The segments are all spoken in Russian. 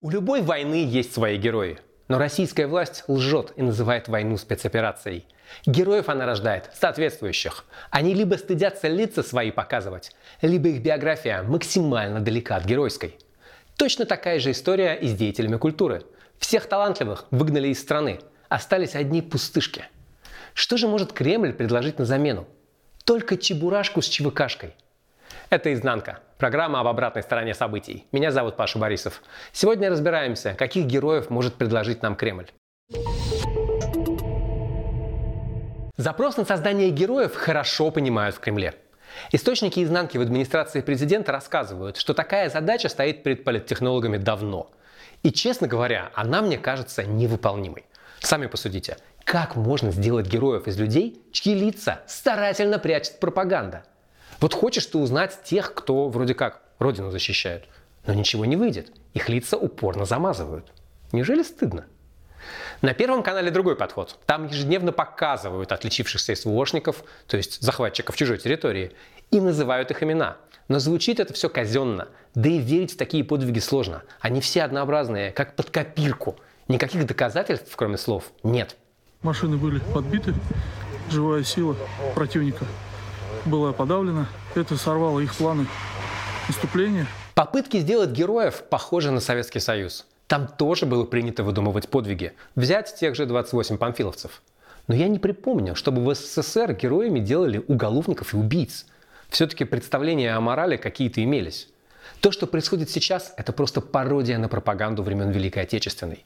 У любой войны есть свои герои. Но российская власть лжет и называет войну спецоперацией. Героев она рождает соответствующих. Они либо стыдятся лица свои показывать, либо их биография максимально далека от геройской. Точно такая же история и с деятелями культуры. Всех талантливых выгнали из страны. Остались одни пустышки. Что же может Кремль предложить на замену? Только чебурашку с ЧВКшкой – это «Изнанка» – программа об обратной стороне событий. Меня зовут Паша Борисов. Сегодня разбираемся, каких героев может предложить нам Кремль. Запрос на создание героев хорошо понимают в Кремле. Источники изнанки в администрации президента рассказывают, что такая задача стоит перед политтехнологами давно. И, честно говоря, она мне кажется невыполнимой. Сами посудите, как можно сделать героев из людей, чьи лица старательно прячет пропаганда – вот хочешь ты узнать тех, кто вроде как родину защищают, но ничего не выйдет. Их лица упорно замазывают. Неужели стыдно? На Первом канале другой подход. Там ежедневно показывают отличившихся СВОшников, то есть захватчиков чужой территории, и называют их имена. Но звучит это все казенно. Да и верить в такие подвиги сложно. Они все однообразные, как под копирку. Никаких доказательств, кроме слов, нет. Машины были подбиты, живая сила противника была подавлена. Это сорвало их планы наступления. Попытки сделать героев похожи на Советский Союз. Там тоже было принято выдумывать подвиги. Взять тех же 28 памфиловцев. Но я не припомню, чтобы в СССР героями делали уголовников и убийц. Все-таки представления о морали какие-то имелись. То, что происходит сейчас, это просто пародия на пропаганду времен Великой Отечественной.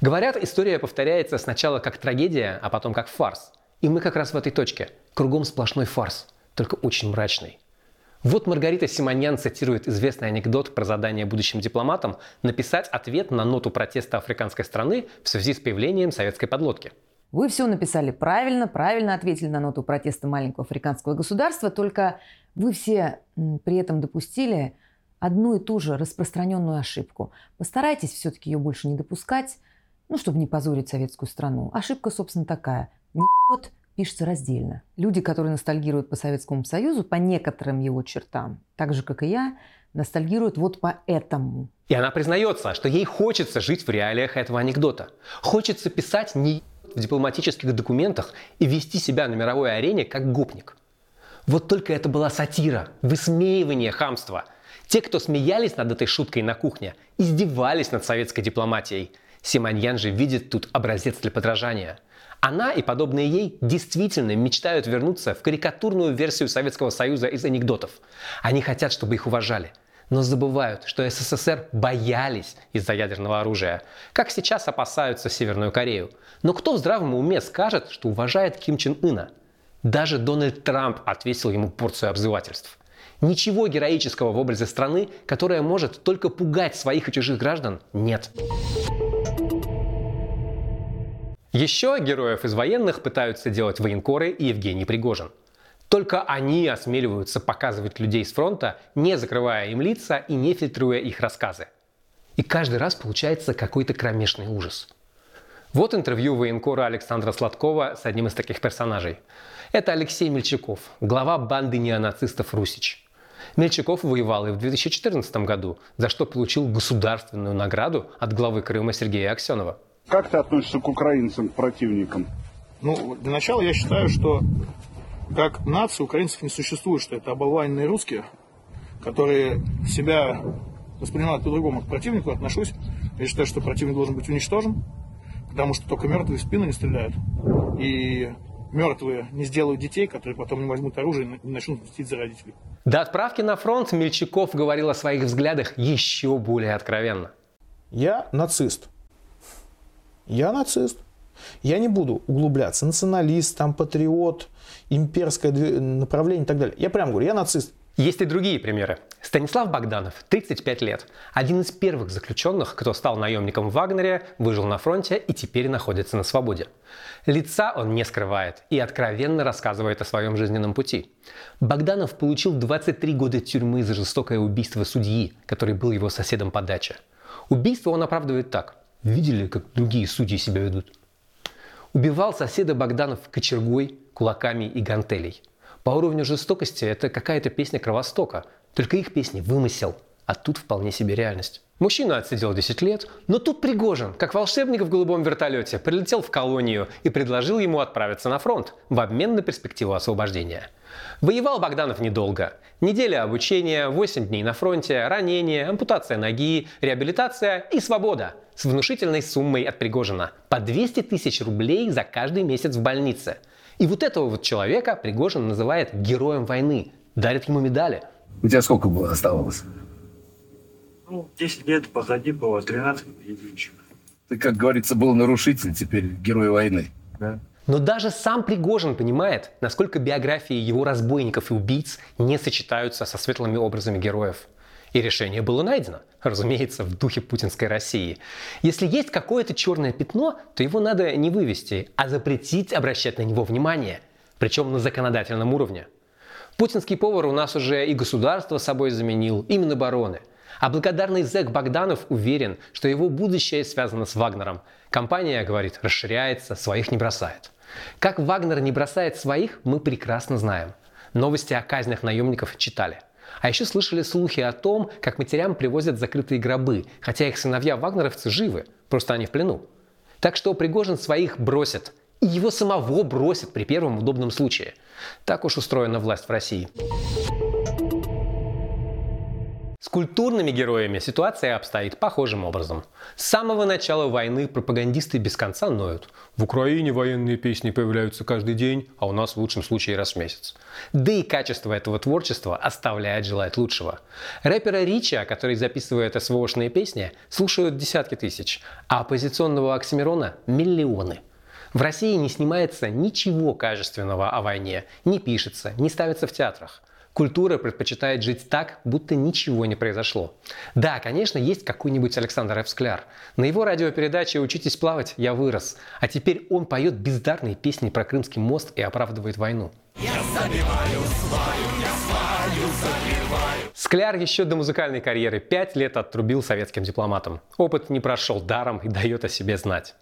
Говорят, история повторяется сначала как трагедия, а потом как фарс. И мы как раз в этой точке. Кругом сплошной фарс только очень мрачный. Вот Маргарита Симоньян цитирует известный анекдот про задание будущим дипломатам написать ответ на ноту протеста африканской страны в связи с появлением советской подлодки. Вы все написали правильно, правильно ответили на ноту протеста маленького африканского государства, только вы все при этом допустили одну и ту же распространенную ошибку. Постарайтесь все-таки ее больше не допускать, ну, чтобы не позорить советскую страну. Ошибка, собственно, такая. Не пишется раздельно. Люди, которые ностальгируют по Советскому Союзу, по некоторым его чертам, так же, как и я, ностальгируют вот по этому. И она признается, что ей хочется жить в реалиях этого анекдота. Хочется писать не в дипломатических документах и вести себя на мировой арене как гопник. Вот только это была сатира, высмеивание хамства. Те, кто смеялись над этой шуткой на кухне, издевались над советской дипломатией. Симоньян же видит тут образец для подражания – она и подобные ей действительно мечтают вернуться в карикатурную версию Советского Союза из анекдотов. Они хотят, чтобы их уважали. Но забывают, что СССР боялись из-за ядерного оружия, как сейчас опасаются Северную Корею. Но кто в здравом уме скажет, что уважает Ким Чен Ына? Даже Дональд Трамп отвесил ему порцию обзывательств. Ничего героического в образе страны, которая может только пугать своих и чужих граждан, нет. Еще героев из военных пытаются делать военкоры и Евгений Пригожин. Только они осмеливаются показывать людей с фронта, не закрывая им лица и не фильтруя их рассказы. И каждый раз получается какой-то кромешный ужас. Вот интервью военкора Александра Сладкова с одним из таких персонажей. Это Алексей Мельчаков, глава банды неонацистов «Русич». Мельчаков воевал и в 2014 году, за что получил государственную награду от главы Крыма Сергея Аксенова – как ты относишься к украинцам, к противникам? Ну, для начала я считаю, что как нации украинцев не существует, что это оболваненные русские, которые себя воспринимают по-другому к противнику, отношусь. Я считаю, что противник должен быть уничтожен, потому что только мертвые в спину не стреляют. И мертвые не сделают детей, которые потом не возьмут оружие и начнут мстить за родителей. До отправки на фронт Мельчаков говорил о своих взглядах еще более откровенно. Я нацист. Я нацист. Я не буду углубляться. Националист, там, патриот, имперское направление и так далее. Я прям говорю, я нацист. Есть и другие примеры. Станислав Богданов, 35 лет. Один из первых заключенных, кто стал наемником в Вагнере, выжил на фронте и теперь находится на свободе. Лица он не скрывает и откровенно рассказывает о своем жизненном пути. Богданов получил 23 года тюрьмы за жестокое убийство судьи, который был его соседом по даче. Убийство он оправдывает так. Видели, как другие судьи себя ведут? Убивал соседа Богданов кочергой, кулаками и гантелей. По уровню жестокости это какая-то песня Кровостока. Только их песни вымысел, а тут вполне себе реальность. Мужчина отсидел 10 лет, но тут Пригожин, как волшебник в голубом вертолете, прилетел в колонию и предложил ему отправиться на фронт в обмен на перспективу освобождения. Воевал Богданов недолго. Неделя обучения, 8 дней на фронте, ранение, ампутация ноги, реабилитация и свобода с внушительной суммой от Пригожина по 200 тысяч рублей за каждый месяц в больнице. И вот этого вот человека Пригожин называет героем войны, дарит ему медали. У тебя сколько было оставалось? Ну, 10 лет позади было, 13 единичек. Ты, как говорится, был нарушитель, теперь герой войны. Да? Но даже сам Пригожин понимает, насколько биографии его разбойников и убийц не сочетаются со светлыми образами героев. И решение было найдено, разумеется, в духе путинской России. Если есть какое-то черное пятно, то его надо не вывести, а запретить обращать на него внимание, причем на законодательном уровне. Путинский повар у нас уже и государство собой заменил, и Минобороны – а благодарный зэк Богданов уверен, что его будущее связано с Вагнером. Компания, говорит, расширяется, своих не бросает. Как Вагнер не бросает своих, мы прекрасно знаем. Новости о казнях наемников читали. А еще слышали слухи о том, как матерям привозят закрытые гробы, хотя их сыновья вагнеровцы живы, просто они в плену. Так что Пригожин своих бросит. И его самого бросит при первом удобном случае. Так уж устроена власть в России. Культурными героями ситуация обстоит похожим образом. С самого начала войны пропагандисты без конца ноют. В Украине военные песни появляются каждый день, а у нас в лучшем случае раз в месяц. Да и качество этого творчества оставляет желать лучшего. Рэпера Рича, который записывает СВОшные песни, слушают десятки тысяч, а оппозиционного Оксимирона – миллионы. В России не снимается ничего качественного о войне, не пишется, не ставится в театрах – Культура предпочитает жить так, будто ничего не произошло. Да, конечно, есть какой-нибудь Александр Эвскляр. На его радиопередаче «Учитесь плавать, я вырос». А теперь он поет бездарные песни про Крымский мост и оправдывает войну. Я забиваю сваю, я сваю забиваю. Скляр еще до музыкальной карьеры пять лет отрубил советским дипломатам. Опыт не прошел даром и дает о себе знать.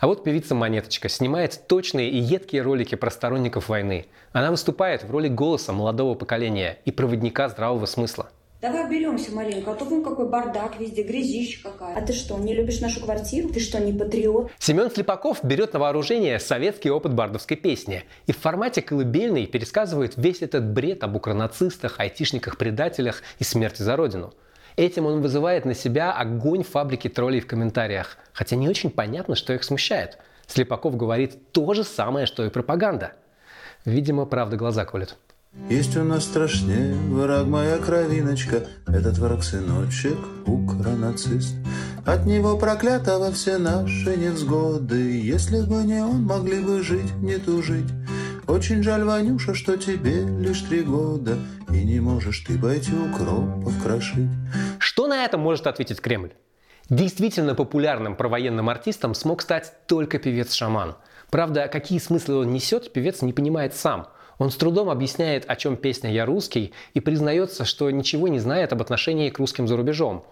А вот певица Монеточка снимает точные и едкие ролики про сторонников войны. Она выступает в роли голоса молодого поколения и проводника здравого смысла. Давай уберемся маленько, а то вон какой бардак везде, грязища какая. А ты что, не любишь нашу квартиру? Ты что, не патриот? Семен Слепаков берет на вооружение советский опыт бардовской песни и в формате колыбельной пересказывает весь этот бред об укронацистах, айтишниках-предателях и смерти за родину – Этим он вызывает на себя огонь фабрики троллей в комментариях, хотя не очень понятно, что их смущает. Слепаков говорит то же самое, что и пропаганда. Видимо, правда глаза колет. Есть у нас страшнее враг моя кровиночка, Этот враг сыночек, укронацист. От него проклятого все наши невзгоды, Если бы не он, могли бы жить, не тужить. Очень жаль, Ванюша, что тебе лишь три года, И не можешь ты пойти укропов крошить. Что на это может ответить Кремль? Действительно популярным провоенным артистом смог стать только певец-шаман. Правда, какие смыслы он несет, певец не понимает сам. Он с трудом объясняет, о чем песня «Я русский» и признается, что ничего не знает об отношении к русским за рубежом.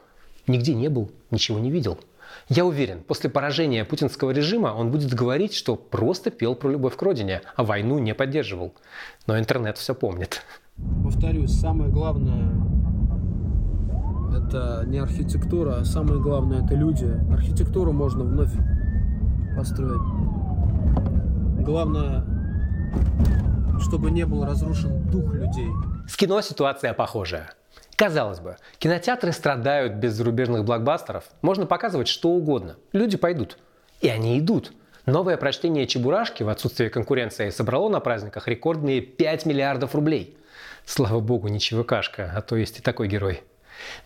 Нигде не был, ничего не видел. Я уверен, после поражения путинского режима он будет говорить, что просто пел про любовь к родине, а войну не поддерживал. Но интернет все помнит. Повторюсь, самое главное это не архитектура, а самое главное это люди. Архитектуру можно вновь построить. Главное, чтобы не был разрушен дух людей. С кино ситуация похожая. Казалось бы, кинотеатры страдают без зарубежных блокбастеров. Можно показывать что угодно. Люди пойдут. И они идут. Новое прочтение «Чебурашки» в отсутствие конкуренции собрало на праздниках рекордные 5 миллиардов рублей. Слава богу, не ЧВКшка, а то есть и такой герой.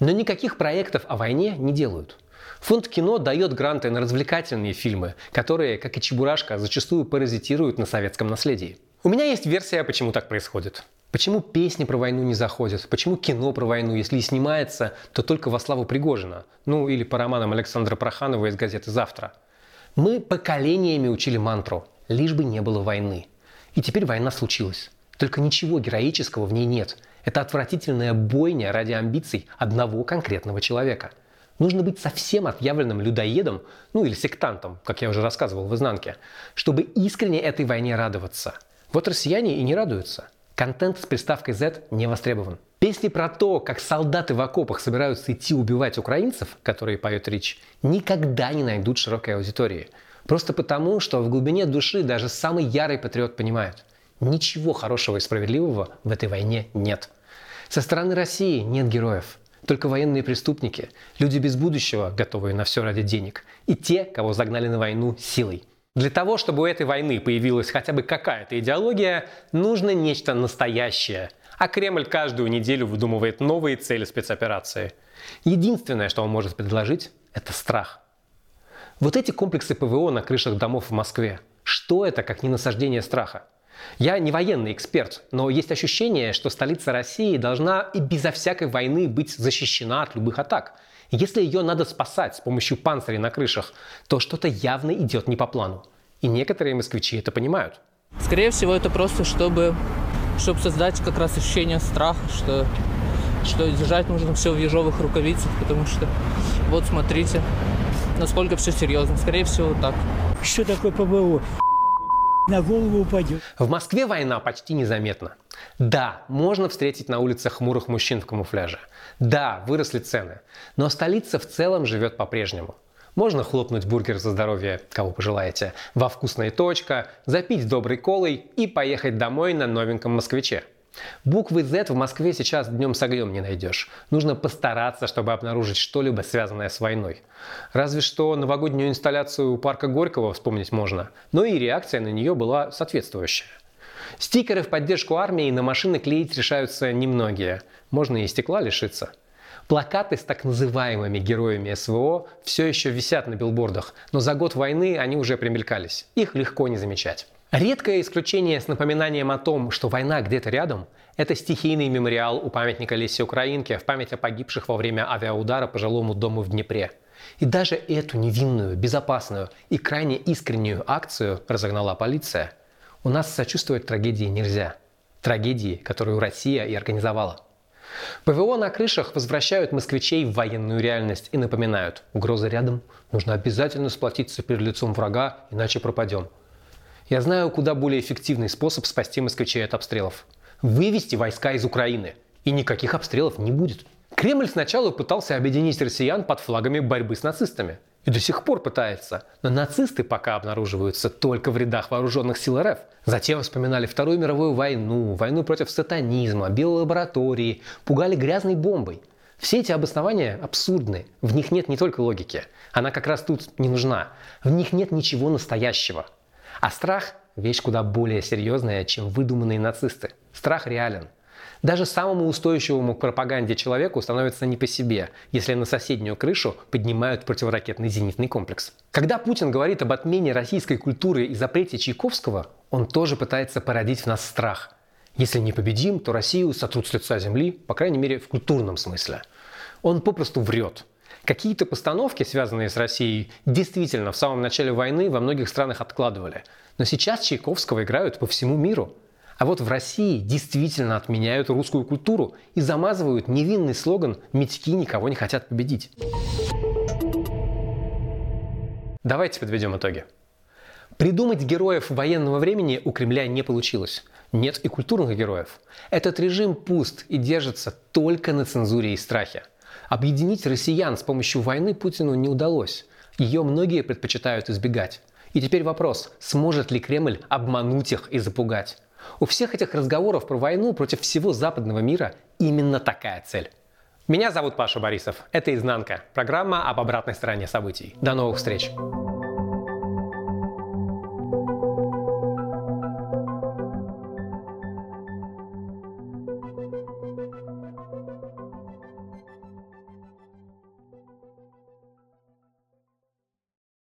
Но никаких проектов о войне не делают. Фонд кино дает гранты на развлекательные фильмы, которые, как и «Чебурашка», зачастую паразитируют на советском наследии. У меня есть версия, почему так происходит. Почему песни про войну не заходят? Почему кино про войну, если и снимается, то только во славу Пригожина? Ну или по романам Александра Проханова из газеты «Завтра». Мы поколениями учили мантру «лишь бы не было войны». И теперь война случилась. Только ничего героического в ней нет. Это отвратительная бойня ради амбиций одного конкретного человека. Нужно быть совсем отъявленным людоедом, ну или сектантом, как я уже рассказывал в «Изнанке», чтобы искренне этой войне радоваться. Вот россияне и не радуются. Контент с приставкой Z не востребован. Песни про то, как солдаты в окопах собираются идти убивать украинцев, которые поет Рич, никогда не найдут широкой аудитории. Просто потому, что в глубине души даже самый ярый патриот понимает, ничего хорошего и справедливого в этой войне нет. Со стороны России нет героев. Только военные преступники, люди без будущего, готовые на все ради денег, и те, кого загнали на войну силой. Для того, чтобы у этой войны появилась хотя бы какая-то идеология, нужно нечто настоящее. А Кремль каждую неделю выдумывает новые цели спецоперации. Единственное, что он может предложить, это страх. Вот эти комплексы ПВО на крышах домов в Москве. Что это, как не насаждение страха? Я не военный эксперт, но есть ощущение, что столица России должна и безо всякой войны быть защищена от любых атак. Если ее надо спасать с помощью панцирей на крышах, то что-то явно идет не по плану. И некоторые москвичи это понимают. Скорее всего, это просто чтобы, чтобы создать как раз ощущение страха, что, что держать нужно все в ежовых рукавицах, потому что вот смотрите, насколько все серьезно. Скорее всего, так. Что такое ПВО? На голову упадет. В Москве война почти незаметна. Да, можно встретить на улицах хмурых мужчин в камуфляже. Да, выросли цены. Но столица в целом живет по-прежнему. Можно хлопнуть бургер за здоровье, кого пожелаете, во вкусная точка, запить доброй колой и поехать домой на новеньком москвиче. Буквы Z в Москве сейчас днем с огнем не найдешь. Нужно постараться, чтобы обнаружить что-либо связанное с войной. Разве что новогоднюю инсталляцию у парка Горького вспомнить можно, но и реакция на нее была соответствующая. Стикеры в поддержку армии на машины клеить решаются немногие. Можно и стекла лишиться. Плакаты с так называемыми героями СВО все еще висят на билбордах, но за год войны они уже примелькались. Их легко не замечать. Редкое исключение с напоминанием о том, что война где-то рядом, это стихийный мемориал у памятника Лесе Украинке в память о погибших во время авиаудара по жилому дому в Днепре. И даже эту невинную, безопасную и крайне искреннюю акцию разогнала полиция. У нас сочувствовать трагедии нельзя. Трагедии, которую Россия и организовала. ПВО на крышах возвращают москвичей в военную реальность и напоминают, угроза рядом, нужно обязательно сплотиться перед лицом врага, иначе пропадем. Я знаю куда более эффективный способ спасти москвичей от обстрелов. Вывести войска из Украины. И никаких обстрелов не будет. Кремль сначала пытался объединить россиян под флагами борьбы с нацистами. И до сих пор пытается. Но нацисты пока обнаруживаются только в рядах вооруженных сил РФ. Затем вспоминали Вторую мировую войну, войну против сатанизма, биолаборатории, пугали грязной бомбой. Все эти обоснования абсурдны. В них нет не только логики. Она как раз тут не нужна. В них нет ничего настоящего. А страх – вещь куда более серьезная, чем выдуманные нацисты. Страх реален. Даже самому устойчивому к пропаганде человеку становится не по себе, если на соседнюю крышу поднимают противоракетный зенитный комплекс. Когда Путин говорит об отмене российской культуры и запрете Чайковского, он тоже пытается породить в нас страх. Если не победим, то Россию сотрут с лица земли, по крайней мере в культурном смысле. Он попросту врет. Какие-то постановки, связанные с Россией, действительно в самом начале войны во многих странах откладывали. Но сейчас Чайковского играют по всему миру. А вот в России действительно отменяют русскую культуру и замазывают невинный слоган «Митьки никого не хотят победить». Давайте подведем итоги. Придумать героев военного времени у Кремля не получилось. Нет и культурных героев. Этот режим пуст и держится только на цензуре и страхе. Объединить россиян с помощью войны Путину не удалось. Ее многие предпочитают избегать. И теперь вопрос, сможет ли Кремль обмануть их и запугать? У всех этих разговоров про войну против всего западного мира именно такая цель. Меня зовут Паша Борисов. Это «Изнанка» – программа об обратной стороне событий. До новых встреч!